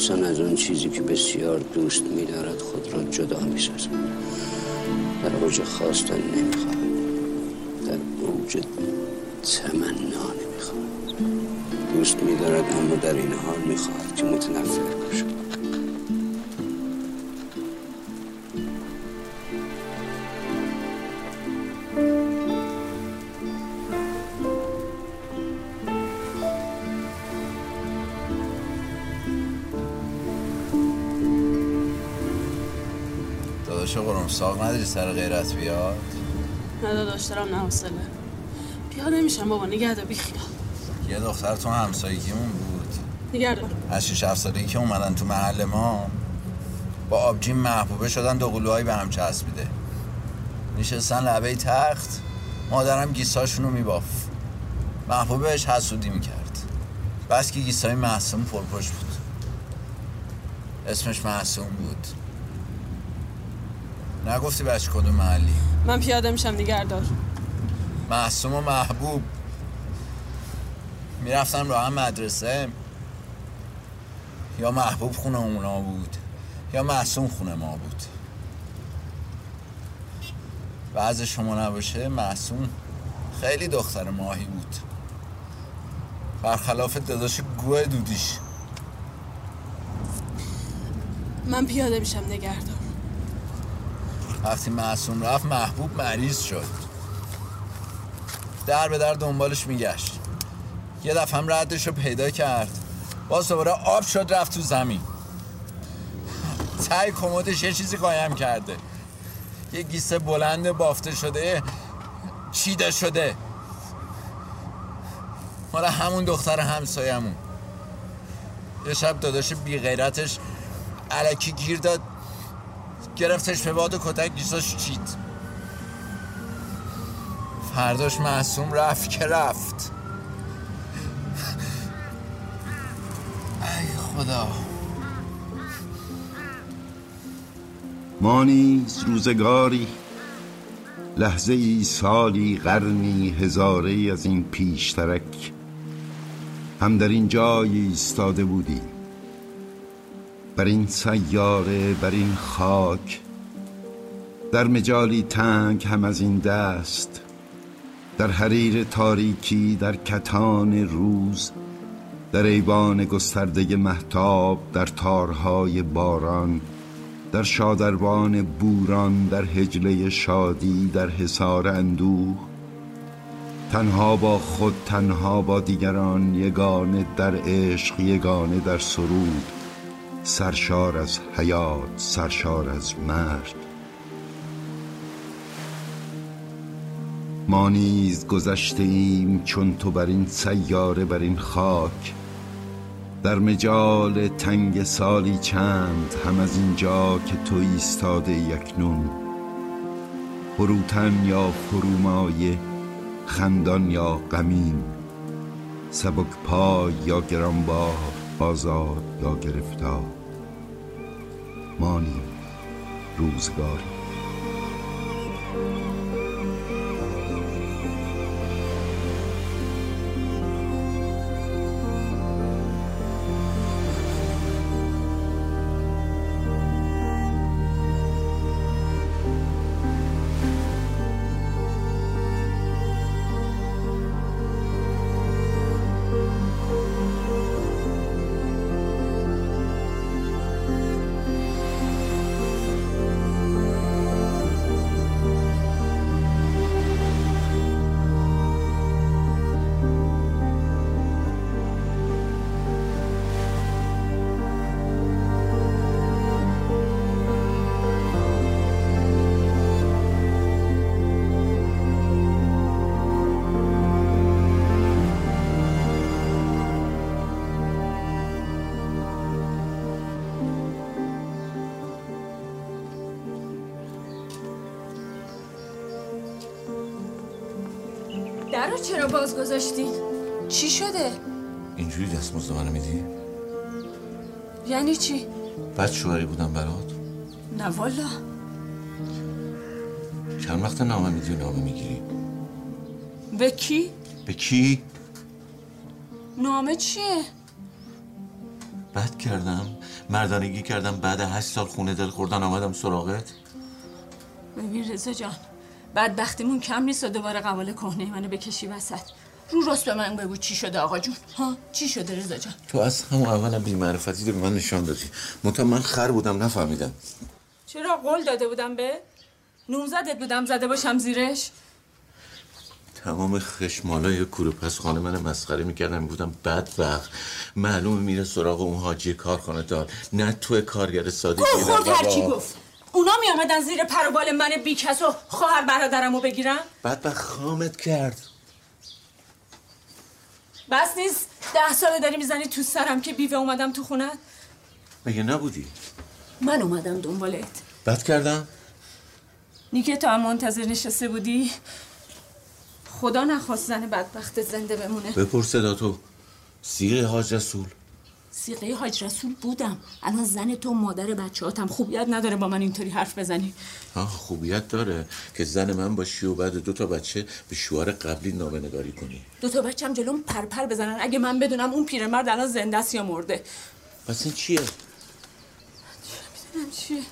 انسان از اون چیزی که بسیار دوست میدارد خود را جدا می‌سازد. در اوج خواستن نمی‌خواد در اوج تمنا نمی‌خواد دوست میدارد اما در این حال می‌خواد که متنفر باشد. ساق نداری سر غیرت بیاد؟ نه داداش دارم نه حوصله پیاده نمیشم بابا نگه بی خیال. یه دختر تو همسایگیمون بود. نگه از 6 7 سالگی که اومدن تو محل ما با آبجین محبوبه شدن دو قلوهایی به هم چسبیده. نشستن لبه تخت مادرم گیساشونو میباف. محبوبه بهش حسودی می‌کرد. بس که گیسای محسوم پرپش بود. اسمش محسوم بود. نگفتی بچه کدوم محلی؟ من پیاده میشم نگردار محسوم و محبوب. می‌رفتم رو هم مدرسه. یا محبوب خونه اونا بود یا محسوم خونه ما بود. بعض شما نباشه محسوم خیلی دختر ماهی بود. برخلاف داداش گوه دودیش. من پیاده میشم نگردار وقتی معصوم رفت محبوب مریض شد. در به در دنبالش میگشت. یه دفعه هم ردش رو پیدا کرد. باز دوباره آب شد رفت تو زمین. تای کمدش یه چیزی قایم کرده. یه گیسه بلند بافته شده چیده شده. مال همون دختر همسایمون یه شب داداش بی غیرتش علکی گیر داد. گرفتش به باد و کتک گیساش چید فرداش معصوم رفت که رفت. ای خدا. ما نیز روزگاری لحظه ای سالی قرنی هزاره از این پیشترک هم در این جای ایستاده بودیم. بر این سیاره بر این خاک. در مجالی تنگ هم از این دست. در حریر تاریکی در کتان روز. در ایوان گسترده محتاب در تارهای باران. در شادروان بوران در هجله شادی در حصار اندوه. تنها با خود تنها با دیگران یگانه در عشق یگانه در سرود. سرشار از حیات سرشار از مرد. ما نیز گذشته ایم چون تو بر این سیاره بر این خاک. در مجال تنگ سالی چند هم از اینجا که تو ایستاده یکنون فروتن یا فرومایه خندان یا غمین. سبک پای یا گرانبار. آزاد یا گرفتار. مانی روزگاری. در چرا باز گذاشتین؟ چی شده؟ اینجوری دستمزد منو میدی؟ یعنی چی؟ بعد شوهری بودم برات؟ نه والا چند وقت نامه میدی و نامه می‌گیری؟ به کی؟ به کی؟ نامه چیه؟ بد کردم مردانگی کردم بعد هشت سال خونه دل خوردن آمدم سراغت ببین رضا جان بدبختیمون کم نیست و دوباره قوال کهنه منو بکشی وسط. رو راست به من بگو چی شده آقا جون. ها؟ چی شده رضا جان؟ تو از همون اولم بی معرفتی رو به من نشان دادی. منتها من خر بودم نفهمیدم. چرا قول داده بودم به؟ نوزدت بودم زده باشم زیرش. تمام خشمالای کوره پس خانه من مسخره می‌کردم بودم بدبخت معلومه میره سراغ اون حاجی کارخانه دار. نه تو کارگر ساده گفت هر کی گفت. اونا می آمدن زیر پروبال من بیکس و خواهر برادرمو بگیرن؟ بدبخت خامت کرد. بس نیست. ده ساله داری می‌زنی تو سرم که بیوه اومدم تو خونت مگه نبودی؟ من اومدم دنبالت. بد کردم؟ نیکه تو هم منتظر نشسته بودی؟ خدا نخواست زن بدبخت زنده بمونه. بپرس صدا تو. سیغه حاج رسول. سیغه حاج رسول بودم. الان زن تو مادر بچه هاتم خوبیت نداره با من اینطوری حرف بزنی. ها خوبیت داره که زن من باشی و بعد دو تا بچه به شوهر قبلی نامه نگاری کنی. دو تا بچم جلوم پرپر بزنن. اگه من بدونم اون پیرمرد الان زنده است یا مرده. پس این چیه؟ می‌دونم چیه؟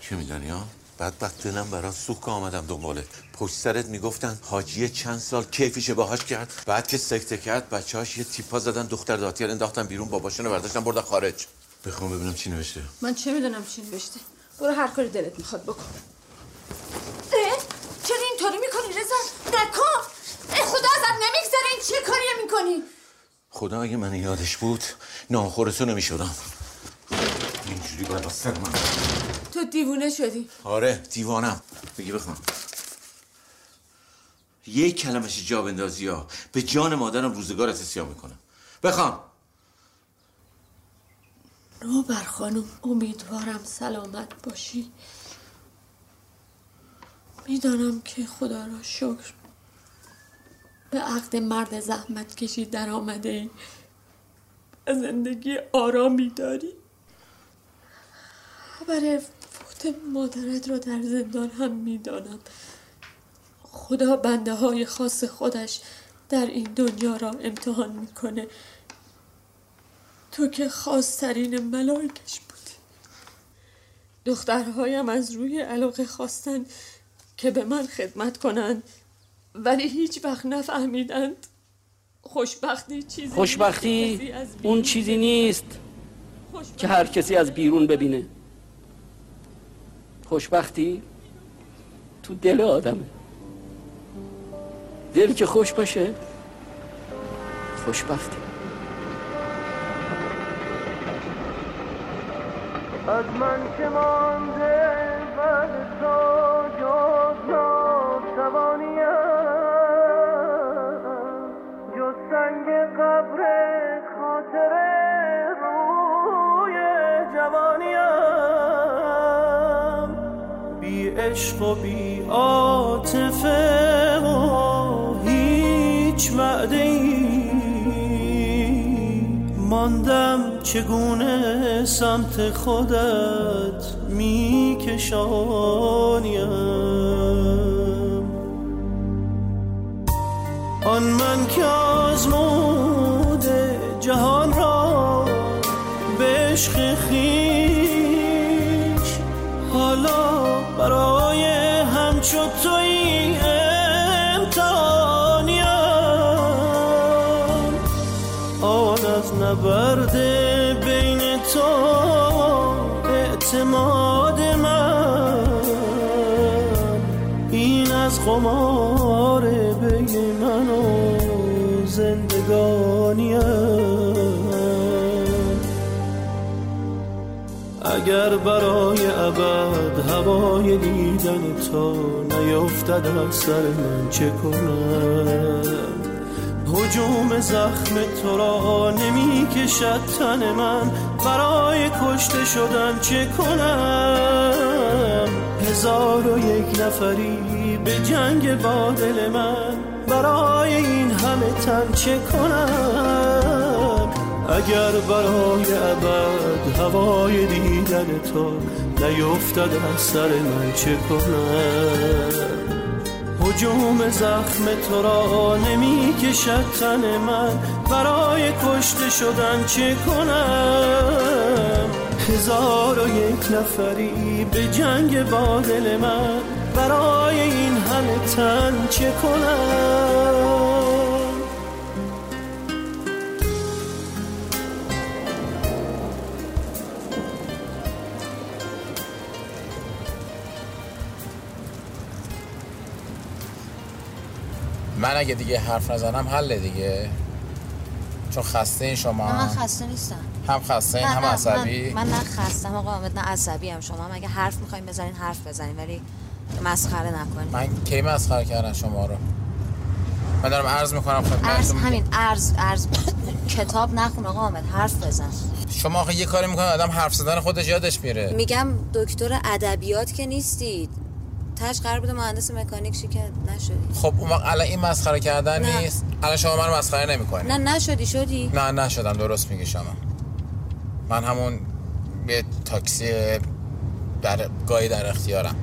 چه می‌دونی ها؟ بدبخت دلم برات سوخ که آمدم دنبالت پشت سرت می‌گفتن حاجی چند سال کیفیشه باهاش کرد. بعد که سکته کرد بچه هاش یه تیپا زدن دختر داتیر انداختن بیرون باباشون رو برداشتن بردن خارج. بخوام ببینم چی نوشته. من چه می‌دونم چی نوشته؟ برو هر کاری دلت می‌خواد بکن. اه؟ چرا اینطوری می‌کنی رضا؟ نکن! خدا ازت نمیگذره این چه کاریه می‌کنی؟ خدا اگه من یادش بود ناخورتو نمی‌شدم. اینجوری بالا سر من تو دیوونه شدی. آره دیوانم. بگی بخوام یک کلمش جا بندازی ها به جان مادرم روزگارت اسیان می‌کنم. بخوام بر خانم امیدوارم سلامت باشی. می‌دانم که خدا را شکر. به عقد مرد زحمت کشی در آمده ای. زندگی آرامی داری. خبر فوت مادرت را در زندان هم می‌دانم. خدا بنده های خاص خودش در این دنیا را امتحان می‌کنه. تو که خاصترین ملائکش بودی. دخترهایم از روی علاقه خواستن که به من خدمت کنند ولی هیچ وقت نفهمیدند. خوشبختی چیزی خوشبختی اون چیزی نیست که هر کسی از بیرون ببینه. خوشبختی؟ تو دل آدمه. دل که خوش باشه خوشبختی از من که مانده بعد تو جز ناتوانیم جز سنگ قبر خاطر عشق و بی عاطفه و هیچ وعده ای ماندم چگونه سمت خودت میکشانیم آن من که آزموده جهان قمار بین من و زندگانیم اگر برای ابد هوای دیدن تو نیفتد از سر من چه کنم؟ حجوم زخم تو را نمی کشد تن من. برای کشته شدن چه کنم؟ هزار و یک نفری به جنگ با دل من. برای این همه تن چه کنم؟ اگر برای ابد هوای دیدن تو نیفتد از سر من چه کنم؟ حجوم زخم تو را نمی کشد تن من. برای کشته شدن چه کنم؟ هزار و یک نفری به جنگ با دل من برای این همه تن چه کنم؟ من اگه دیگه حرف نزنم حل دیگه. چون خسته این شما من خسته نیستم. هم خسته هم عصبی. من, من نه خستم آقا حامد نه عصبی هم شما هم اگه حرف می‌خوایم بزنین حرف بزنین ولی مسخره نکنین. من کی مسخره کردم شما رو؟ من دارم عرض می‌کنم خدمتتون همین ارز ارز کتاب نخون آقا حامد حرف بزن. شما آخه یه کاری می‌کنه آدم حرف زدن خودش یادش میره. میگم دکتر ادبیات که نیستید. تاش قرار بوده مهندس مکانیک شی که نشدی. خب اون وقت الان این مسخره کردن نه. نیست؟ الان شما من مسخره نمی‌کنی نه نشدی شدی. نه نشدم درست میگی شما. من همون یه تاکسی در گاهی در اختیارم.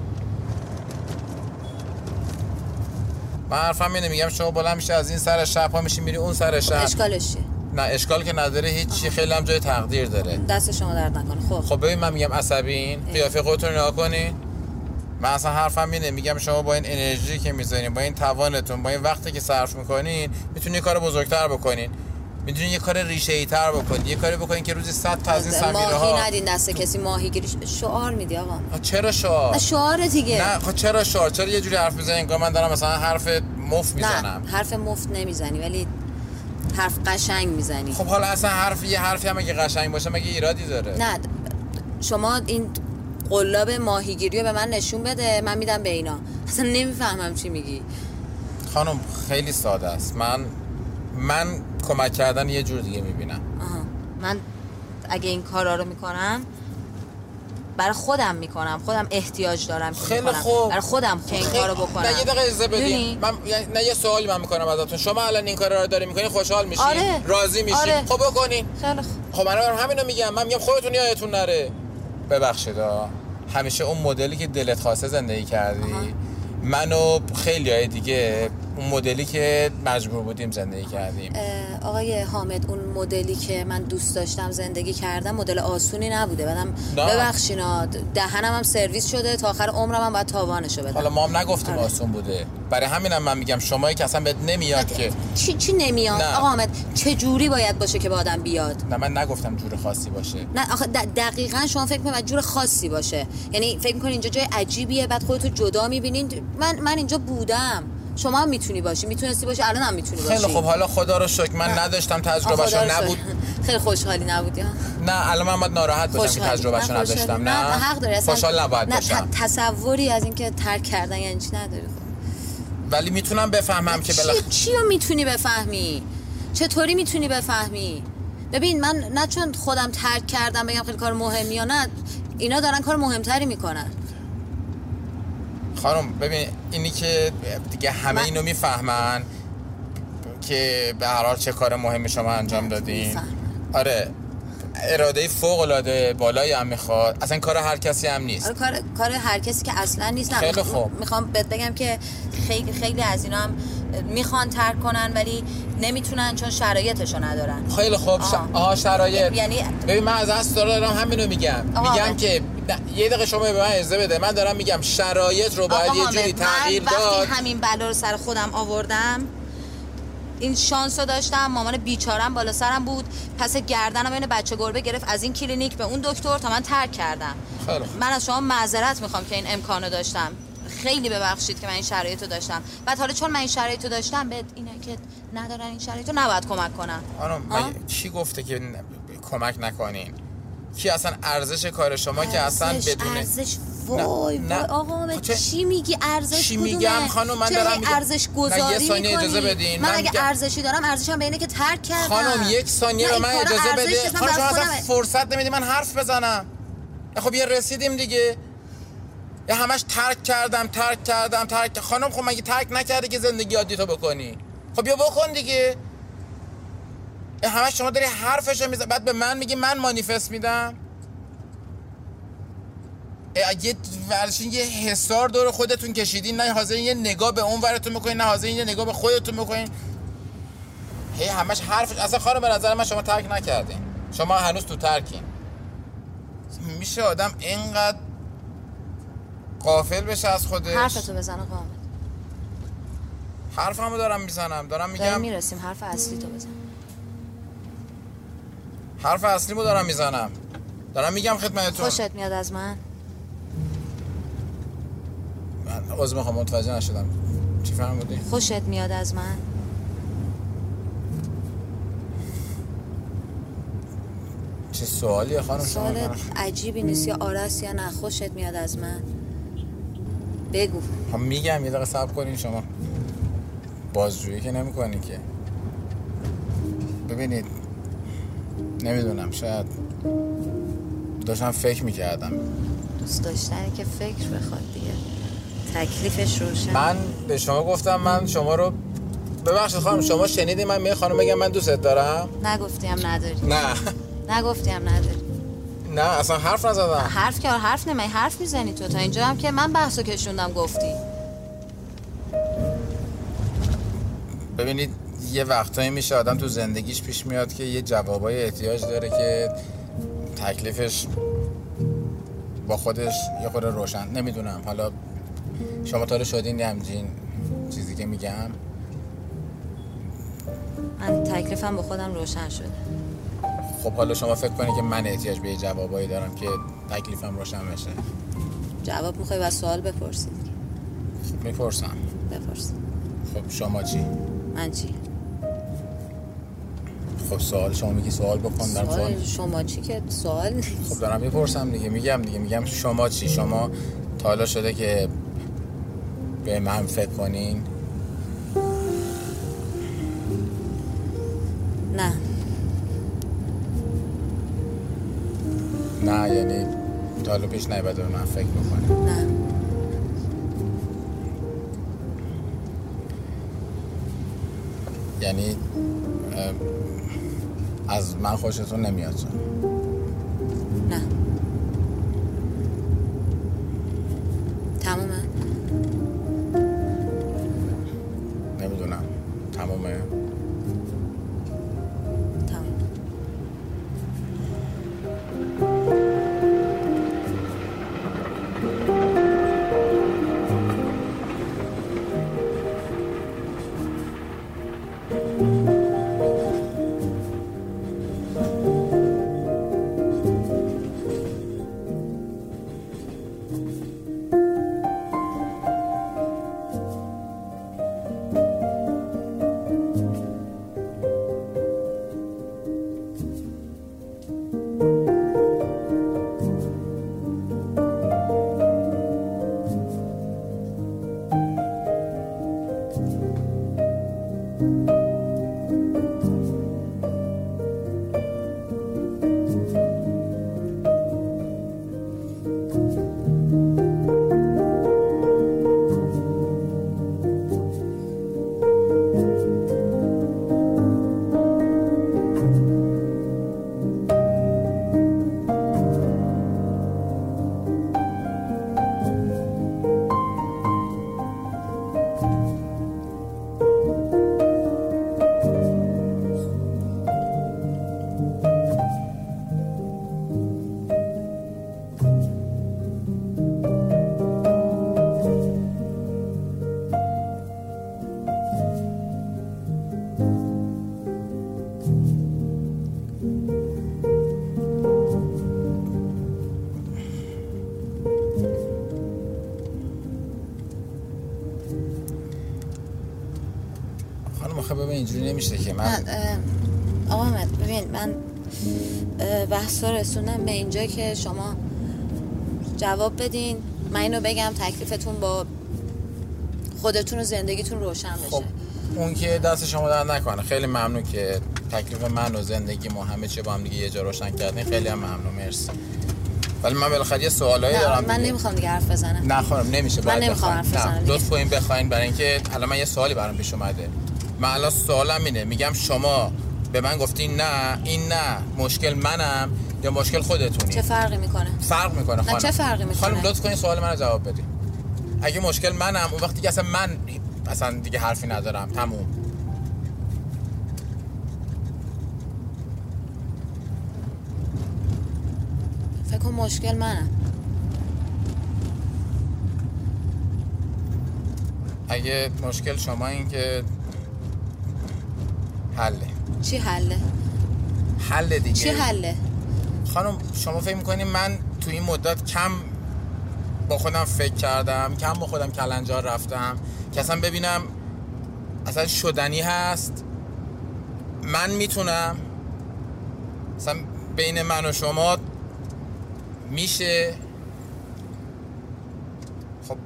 من حرفم اینه میگم شما بلند میشه از این سر شب ها میشی میری اون سر شب. اشکالش چیه؟ نه اشکال که نداره هیچی خیلی هم جای تقدیر داره. دست شما درد نکنه. خب. خب ببین من میگم عصبین قیافه خودتون نگاه کنین من اصلا حرفم اینه میگم شما با این انرژی که می‌ذارین با این توانتون با این وقتی که صرف می‌کنین می‌تونین کار بزرگتر بکنین. می‌تونین یه کار ریشه ای تر بکنین یه کاری بکنین که روزی 100 تا از این سمیره ماهی ها ندین دست کسی ماهی گیری شعار میدی آقا. چرا شعار؟ شعار دیگه. نه خب چرا شعار؟ چرا یه جوری حرف می‌زنین انگار من دارم مثلا حرف مف می‌زنم. نه حرف مفت نمی‌زنی ولی حرف قشنگ می‌زنی. خب حالا اصلا حرف یه حرفی هم اگه قشنگ باشه مگه ایرادی داره؟ نه شما این قلاب ماهیگیری رو به من نشون بده من میدم به اینا. اصلا نمی‌فهمم چی میگی. خانم خیلی ساده است. من من کمک کردن یه جور دیگه می‌بینم. من اگه این کارا رو می‌کنم برای خودم می‌کنم خودم احتیاج دارم خیلی. خوب. برای خودم که این کارو بکنم نه یه دقیقه اجازه بدین؟ من یعنی- نه یه سوالی من می‌کنم ازتون شما الان این کار رو داری می‌کنین خوشحال میشین آره. راضی میشین آره. خب بکنین خیلی خوب خب من دارم همینو میگم من میگم خودتون یادتون نره ببخشید آه. همیشه اون مدلی که دلت خواسته زندگی کردی من و خیلی های دیگه اون مدلی که مجبور بودیم زندگی کردیم. آقای حامد اون مدلی که من دوست داشتم زندگی کردم مدل آسونی نبوده. بعدم. ببخشینا دهنم هم سرویس شده. تا آخر عمرم هم باید تاوانشو بدم. حالا ما هم نگفتیم آره. آسون بوده. برای همینم من میگم شمایی که اصلا بهت نمیاد که. چی, چی نمیاد؟ نه. آقا حامد چه جوری باید باشه که با آدم بیاد؟ نه من نگفتم جور خاصی باشه. نه آخه دقیقا شما فکر می‌کنید جور خاصی باشه. یعنی فکر می‌کنید اینجا جای عجیبیه بعد خودتو جدا می‌بینین من من اینجا بودم. شما هم می‌تونی باشی. می‌تونستی باشی الان هم می‌تونی باشی. خیلی خب حالا خدا رو شکر من نه. نداشتم تجربهشو. نبود. خیلی خوشحالی نبودی؟ نه الان من باید ناراحت باشم که. تجربهشو نه،. نداشتم. نه حق داری. اصلا خوشحال نباید نه باشم. تصوری از اینکه ترک کردن یعنی چی نداری خب. ولی می‌تونم بفهمم که بلا چی چی رو می‌تونی بفهمی؟ چطوری می‌تونی بفهمی؟ ببین من نه چون خودم ترک کردم بگم خیلی کار مهمی یا نه اینا دارن کار مهمتری می‌کنن. خانم ببین اینی که دیگه همه من- اینو می‌فهمن که به هر حال چه کار مهمی شما انجام دادین. آره اراده فوق العاده بالایی هم می‌خواد اصلا کار هر کسی هم نیست آره کار کار هر کسی که اصلا نیست نه خیلی خوب. می‌خوام بهت بگم که خیلی خیلی از اینا هم می‌خوان ترک کنن ولی نمی‌تونن چون شرایطشو ندارن خیلی خوب. آها. آها شرایط یعنی ببین من از اصل دارم همینو میگم میگم. که نه، یه دقیقه شما به من اجازه بده. من دارم میگم شرایط رو باید یه جوری تغییر داد. وقتی همین بلا رو سر خودم آوردم این شانس رو داشتم. مامان بیچارم بالا سرم بود. پس گردنم عین بچه گربه گرفت. از این کلینیک به اون دکتر تا من ترک کردم. خیلی خوب. من از شما معذرت می‌خوام که این امکانو داشتم. خیلی ببخشید که من این شرایط رو داشتم. بعد حالا چون من این شرایط رو داشتم به اینا که ندارن این شرایط رو نباید کمک کنم خانم؟ مگه کی گفته که کمک نکنین؟ کی اصلا ارزش کار شما که اصلا ارزش- بدون ارزش وای نه. وای آقا خب من چی میگی ارزش چی؟ میگم خانم؟ من دارم ارزش نه، گذاری یه ثانیه اجازه؟ بدین. من, من اگه ارزشی دارم ارزشم به اینه که ترک کردم خانم یک ثانیه نه، به این من اجازه بده خانم شما اصلا فرصت نمیدی من حرف بزنم خب یه رسیدیم دیگه یه همش ترک کردم ترک کردم ترک خانم خب مگه ترک نکردی که زندگی عادی تو بکنی خب بیا بکن دیگه همش شما داری حرفشو میزن بعد به من میگی من مانیفست میدم. یه ورشین یه حسار دور خودتون کشیدین. نه حاضرین یه نگاه به اون ورتون بکنین نه حاضرین یه نگاه به خودتون بکنین. هی همش حرفش اصلا خانم به نظر من شما ترک نکردین. شما هنوز تو ترکین. میشه آدم اینقدر قافل بشه از خودش؟ حرفتو بزن آقا حرفمو دارم می‌زنم. دارم داریم میگم می‌رسیم حرف اصلی تو بزن حرف اصلیمو دارم می‌زنم. دارم میگم خدمتتون. خوشت میاد از من؟ من عذر می‌خوام متوجه نشدم. چی فرمودی؟ خوشت میاد از من؟ چه سوالیه خانم شما؟ سوال عجیبی نیست. یا آرست یا نه. خوشت میاد از من؟ بگو. خب میگم یه دقیقه صبر کنین شما. بازجویی که نمی که. ببینید نمی‌دونم شاید داشتم فکر می‌کردم. دوست داشتنی که فکر بخواد دیگه. تکلیفش روشن. من به شما گفتم من شما رو ببخشید خانم شما شنیدی من می خانم بگم من دوستت دارم؟ نگفتیم نداری. نه. نگفتیم نداری. نه اصلا حرف نزدم. حرف که حرف نمی حرف می‌زنی تو. تا اینجا هم که من بحثو کشوندم گفتی. ببینید یه وقتایی میشه آدم تو زندگیش پیش میاد که یه جوابای احتیاج داره که تکلیفش با خودش یه خورده روشن نمی‌دونم. حالا شما تا حالا شدین یه همچین چیزی که میگم؟ من تکلیفم با خودم روشن شده. خب حالا شما فکر کنید که من احتیاج به یه جوابایی دارم که تکلیفم روشن بشه؟ جواب می‌خوای و سوال بپرسید می‌پرسم. بپرس. خب شما چی؟ من چی؟ خب سوال شما میگی سوال بکن دارم سوال شما چی که سوال نیست. خب دارم می‌پرسم دیگه میگم دیگه میگم شما چی؟ شما تا حالا شده که به من فکر کنین؟ نه. نه یعنی تا حالا پیش نیبده به من فکر بکنین نه. یعنی از من خوشتون نمیاد. نه. آخه ببین اینجوری نمیشه که من آقا احمد ببین من بحث رو رسوندم به اینجا که شما جواب بدین. من اینو بگم تکلیفتون با خودتون و زندگیتون روشن بشه. خب اون که دست شما در نکنه. خیلی ممنون که تکلیف من و زندگی ما همه چی با هم دیگه یه جا روشن کردین. خیلی هم ممنون مرسی. ولی من بالاخره یه سوالایی دارم من. نمی‌خوام دیگه حرف بزنم. نه خانم نمیشه من نمی‌خوام. حرف بزنم نه دیگه. لطف کنین بخواین برای اینکه الان من یه سوالی برام پیش اومده. من الان سوالم اینه. میگم شما به من گفتین نه این نه. مشکل منم یا مشکل خودتونی؟ چه فرقی می‌کنه؟ فرق می‌کنه خانم چه فرقی می‌کنه؟ خانم لطف کنین سوال منو جواب بدین اگه مشکل منم اون وقتی که اصلا من اصلا دیگه حرفی ندارم. تموم. فکر مشکل منم اگه مشکل شما این که حله. چی حله؟ حل دیگه. چی حله؟ خانم شما فکر می‌کنین من تو این مدت کم با خودم فکر کردم کم با خودم کلنجار رفتم که اصلا ببینم اصلا شدنی هست؟ من می‌تونم. اصلا بین من و شما میشه. خب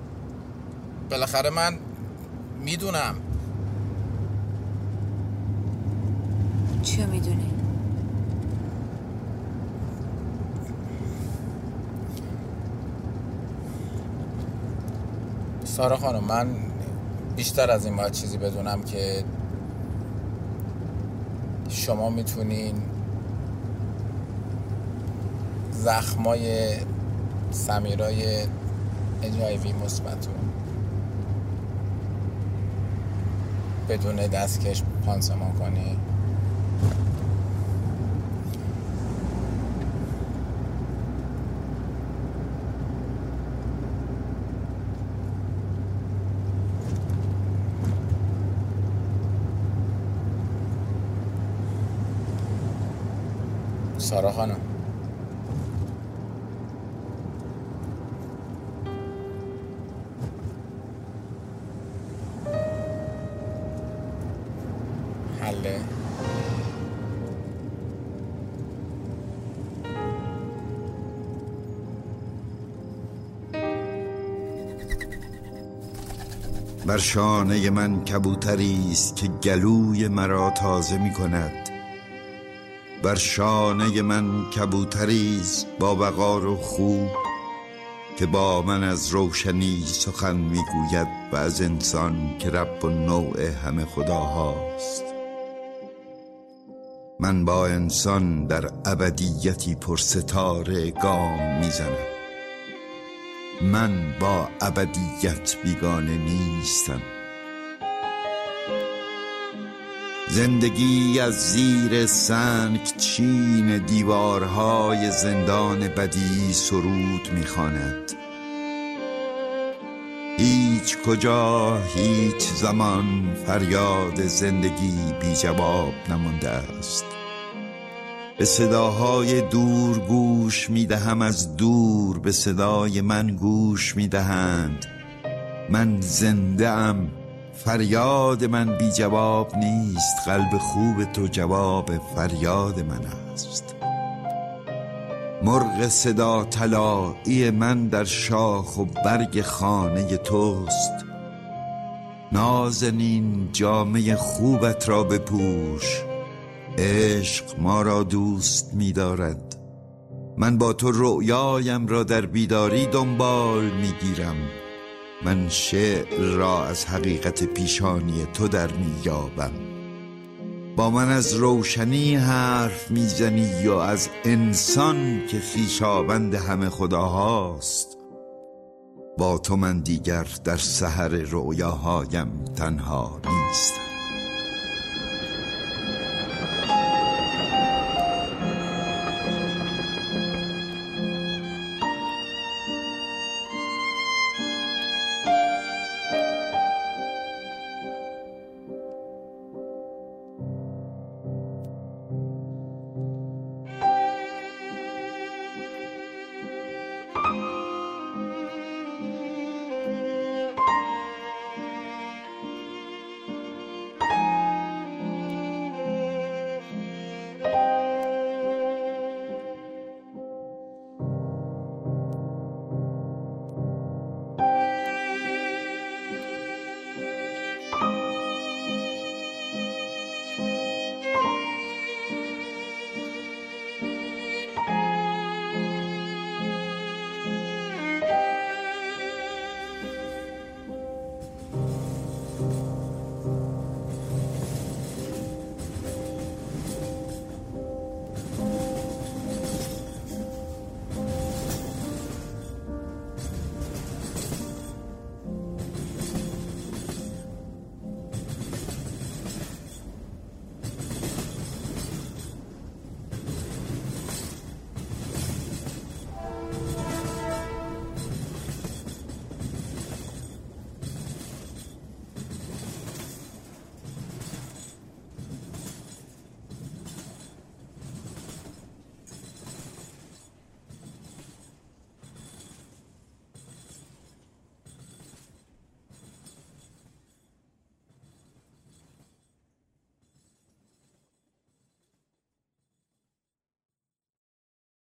بالاخره من می‌دونم. چی می‌دونی؟ سارا خانم من بیشتر از این باید چیزی بدونم که شما می‌تونین زخمای سمیرای اجایوی مثبتون بدون دستکش پانسمان کنی صراحة بر شانه من کبوتری است که گلوی مرا تازه می کند. بر شانه من کبوتری است با وقار و خوب که با من از روشنی سخن می‌گوید و از انسان که رب و نوع همه خداهاست. من با انسان در ابدیتی پر ستاره گام می‌زنم من با ابدیت بیگانه نیستم. زندگی از زیر سنگ چین دیوارهای زندان بدی سرود می‌خواند. هیچ کجا هیچ زمان فریاد زندگی بی جواب نمانده است. به صداهای دور گوش می‌دهم از دور به صدای من گوش می‌دهند. من زنده ام فریاد من بی جواب نیست قلب خوب تو جواب فریاد من است. مرغ صدا طلایی من در شاخ و برگ خانه توست. نازنین جامعه خوبت را بپوش. عشق ما را دوست می دارد. من با تو رؤیایم را در بیداری دنبال می گیرم. من شعر را از حقیقت پیشانی تو در میابم با من از روشنی حرف می‌زنی یا از انسان که خیشاوند همه خداهاست. با تو من دیگر در سحر رویاهایم تنها نیستم.